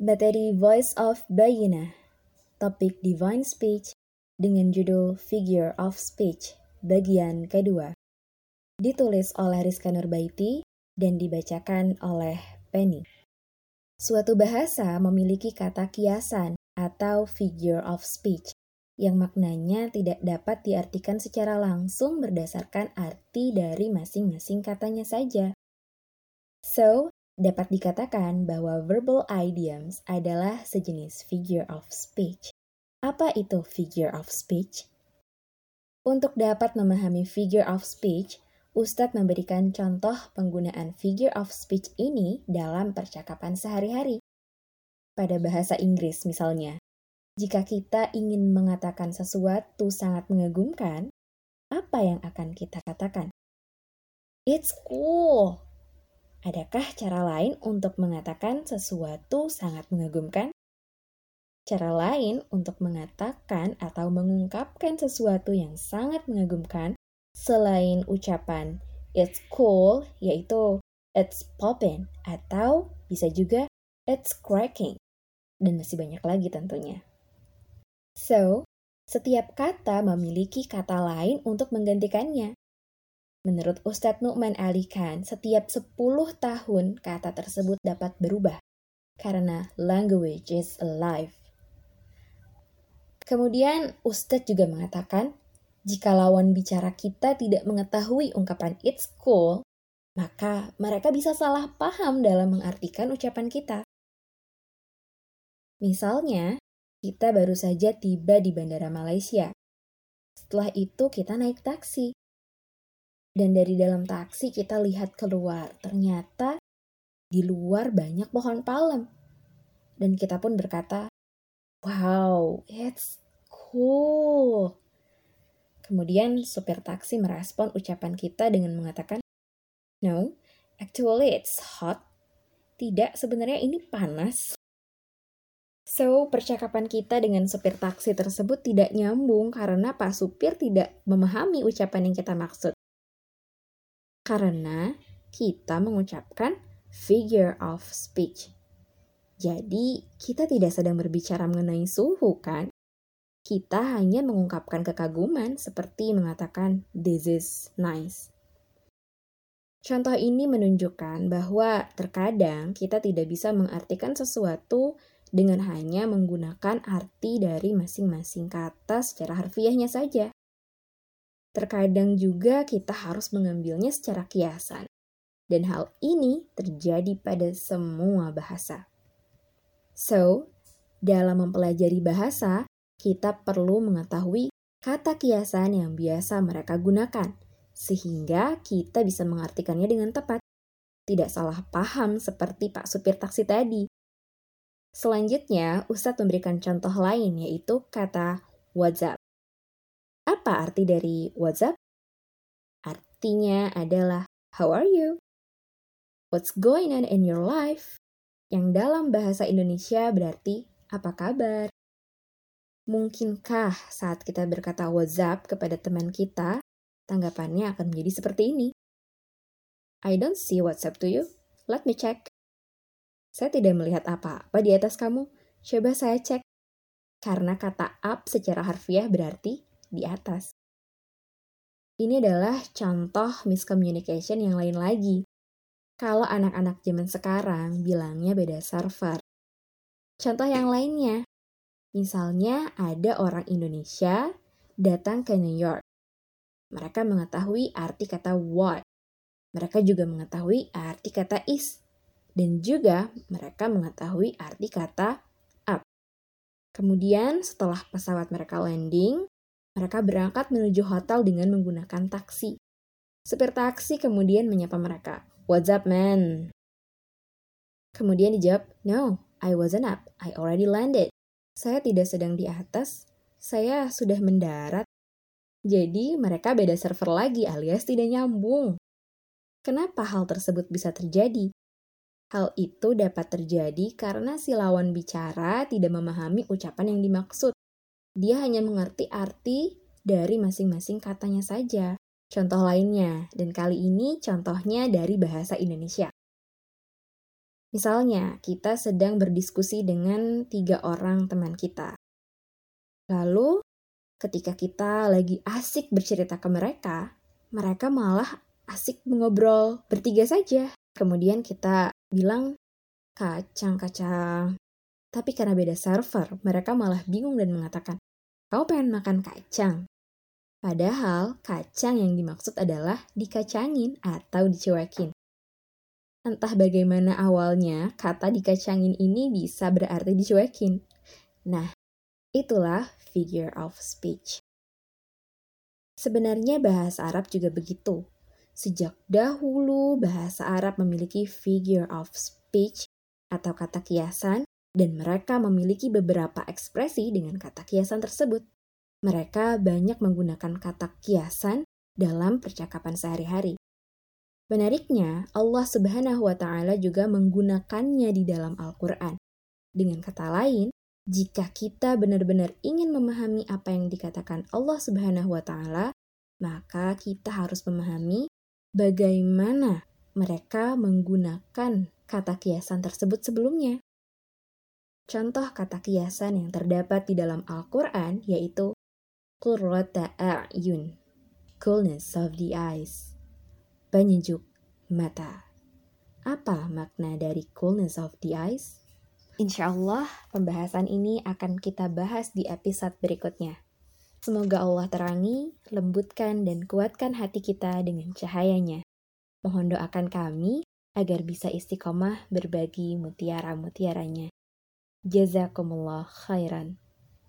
Materi Voice of Bayina, topik Divine Speech dengan judul Figure of Speech, bagian kedua. Ditulis oleh Rizka Nurbaiti dan dibacakan oleh Penny. Suatu bahasa memiliki kata kiasan atau figure of speech yang maknanya tidak dapat diartikan secara langsung berdasarkan arti dari masing-masing katanya saja. So, dapat dikatakan bahwa verbal idioms adalah sejenis figure of speech. Apa itu figure of speech? Untuk dapat memahami figure of speech, Ustadz memberikan contoh penggunaan figure of speech ini dalam percakapan sehari-hari. Pada bahasa Inggris misalnya, jika kita ingin mengatakan sesuatu sangat mengagumkan, apa yang akan kita katakan? It's cool. Adakah cara lain untuk mengatakan sesuatu sangat mengagumkan? Cara lain untuk mengatakan atau mengungkapkan sesuatu yang sangat mengagumkan selain ucapan it's cool yaitu it's popping atau bisa juga it's cracking dan masih banyak lagi tentunya. So, setiap kata memiliki kata lain untuk menggantikannya. Menurut Ustadz Nu'man Ali Khan, setiap 10 tahun kata tersebut dapat berubah karena language is alive. Kemudian Ustadz juga mengatakan, jika lawan bicara kita tidak mengetahui ungkapan it's cool, maka mereka bisa salah paham dalam mengartikan ucapan kita. Misalnya, kita baru saja tiba di Bandara Malaysia. Setelah itu kita naik taksi. Dan dari dalam taksi kita lihat keluar, ternyata di luar banyak pohon palem. Dan kita pun berkata, wow, it's cool. Kemudian supir taksi merespon ucapan kita dengan mengatakan, no, actually it's hot. Tidak, sebenarnya ini panas. So, percakapan kita dengan supir taksi tersebut tidak nyambung karena Pak Supir tidak memahami ucapan yang kita maksud karena kita mengucapkan figure of speech. Jadi, kita tidak sedang berbicara mengenai suhu, kan? Kita hanya mengungkapkan kekaguman seperti mengatakan this is nice. Contoh ini menunjukkan bahwa terkadang kita tidak bisa mengartikan sesuatu dengan hanya menggunakan arti dari masing-masing kata secara harfiahnya saja. Terkadang juga kita harus mengambilnya secara kiasan. Dan hal ini terjadi pada semua bahasa. So, dalam mempelajari bahasa, kita perlu mengetahui kata kiasan yang biasa mereka gunakan, sehingga kita bisa mengartikannya dengan tepat. Tidak salah paham seperti Pak Supir taksi tadi. Selanjutnya, Ustadz memberikan contoh lain yaitu kata WhatsApp. Apa arti dari WhatsApp? Artinya adalah How are you? What's going on in your life? Yang dalam bahasa Indonesia berarti apa kabar? Mungkinkah saat kita berkata WhatsApp kepada teman kita, tanggapannya akan menjadi seperti ini? I don't see WhatsApp to you. Let me check. Saya tidak melihat apa-apa di atas kamu. Coba saya cek. Karena kata up secara harfiah berarti di atas. Ini adalah contoh miscommunication yang lain lagi. Kalau anak-anak zaman sekarang bilangnya beda server. Contoh yang lainnya, misalnya ada orang Indonesia datang ke New York. Mereka mengetahui arti kata what. Mereka juga mengetahui arti kata is. Dan juga mereka mengetahui arti kata up. Kemudian setelah pesawat mereka landing, mereka berangkat menuju hotel dengan menggunakan taksi. Supir taksi kemudian menyapa mereka. What's up, man? Kemudian dijawab, No, I wasn't up. I already landed. Saya tidak sedang di atas. Saya sudah mendarat. Jadi mereka beda server lagi alias tidak nyambung. Kenapa hal tersebut bisa terjadi? Hal itu dapat terjadi karena si lawan bicara tidak memahami ucapan yang dimaksud. Dia hanya mengerti arti dari masing-masing katanya saja. Contoh lainnya, dan kali ini contohnya dari bahasa Indonesia. Misalnya, kita sedang berdiskusi dengan tiga orang teman kita. Lalu, ketika kita lagi asik bercerita ke mereka, mereka malah asik mengobrol bertiga saja. Kemudian kita bilang, kacang-kacang. Tapi karena beda server, mereka malah bingung dan mengatakan, kamu pengen makan kacang? Padahal kacang yang dimaksud adalah dikacangin atau dicuekin. Entah bagaimana awalnya, kata dikacangin ini bisa berarti dicuekin. Nah, itulah figure of speech. Sebenarnya bahasa Arab juga begitu. Sejak dahulu, bahasa Arab memiliki figure of speech atau kata kiasan, dan mereka memiliki beberapa ekspresi dengan kata kiasan tersebut. Mereka banyak menggunakan kata kiasan dalam percakapan sehari-hari. Menariknya, Allah Subhanahu wa Ta'ala juga menggunakannya di dalam Al-Quran. Dengan kata lain, jika kita benar-benar ingin memahami apa yang dikatakan Allah Subhanahu wa Ta'ala, maka kita harus memahami bagaimana mereka menggunakan kata kiasan tersebut sebelumnya. Contoh kata kiasan yang terdapat di dalam Al-Quran yaitu Qurrata a'yun, coolness of the eyes penyejuk mata. Apa makna dari coolness of the eyes? Insya Allah, pembahasan ini akan kita bahas di episode berikutnya. Semoga Allah terangi, lembutkan, dan kuatkan hati kita dengan cahayanya. Mohon doakan kami agar bisa istiqomah berbagi mutiara-mutiaranya. Jazakumullah khairan.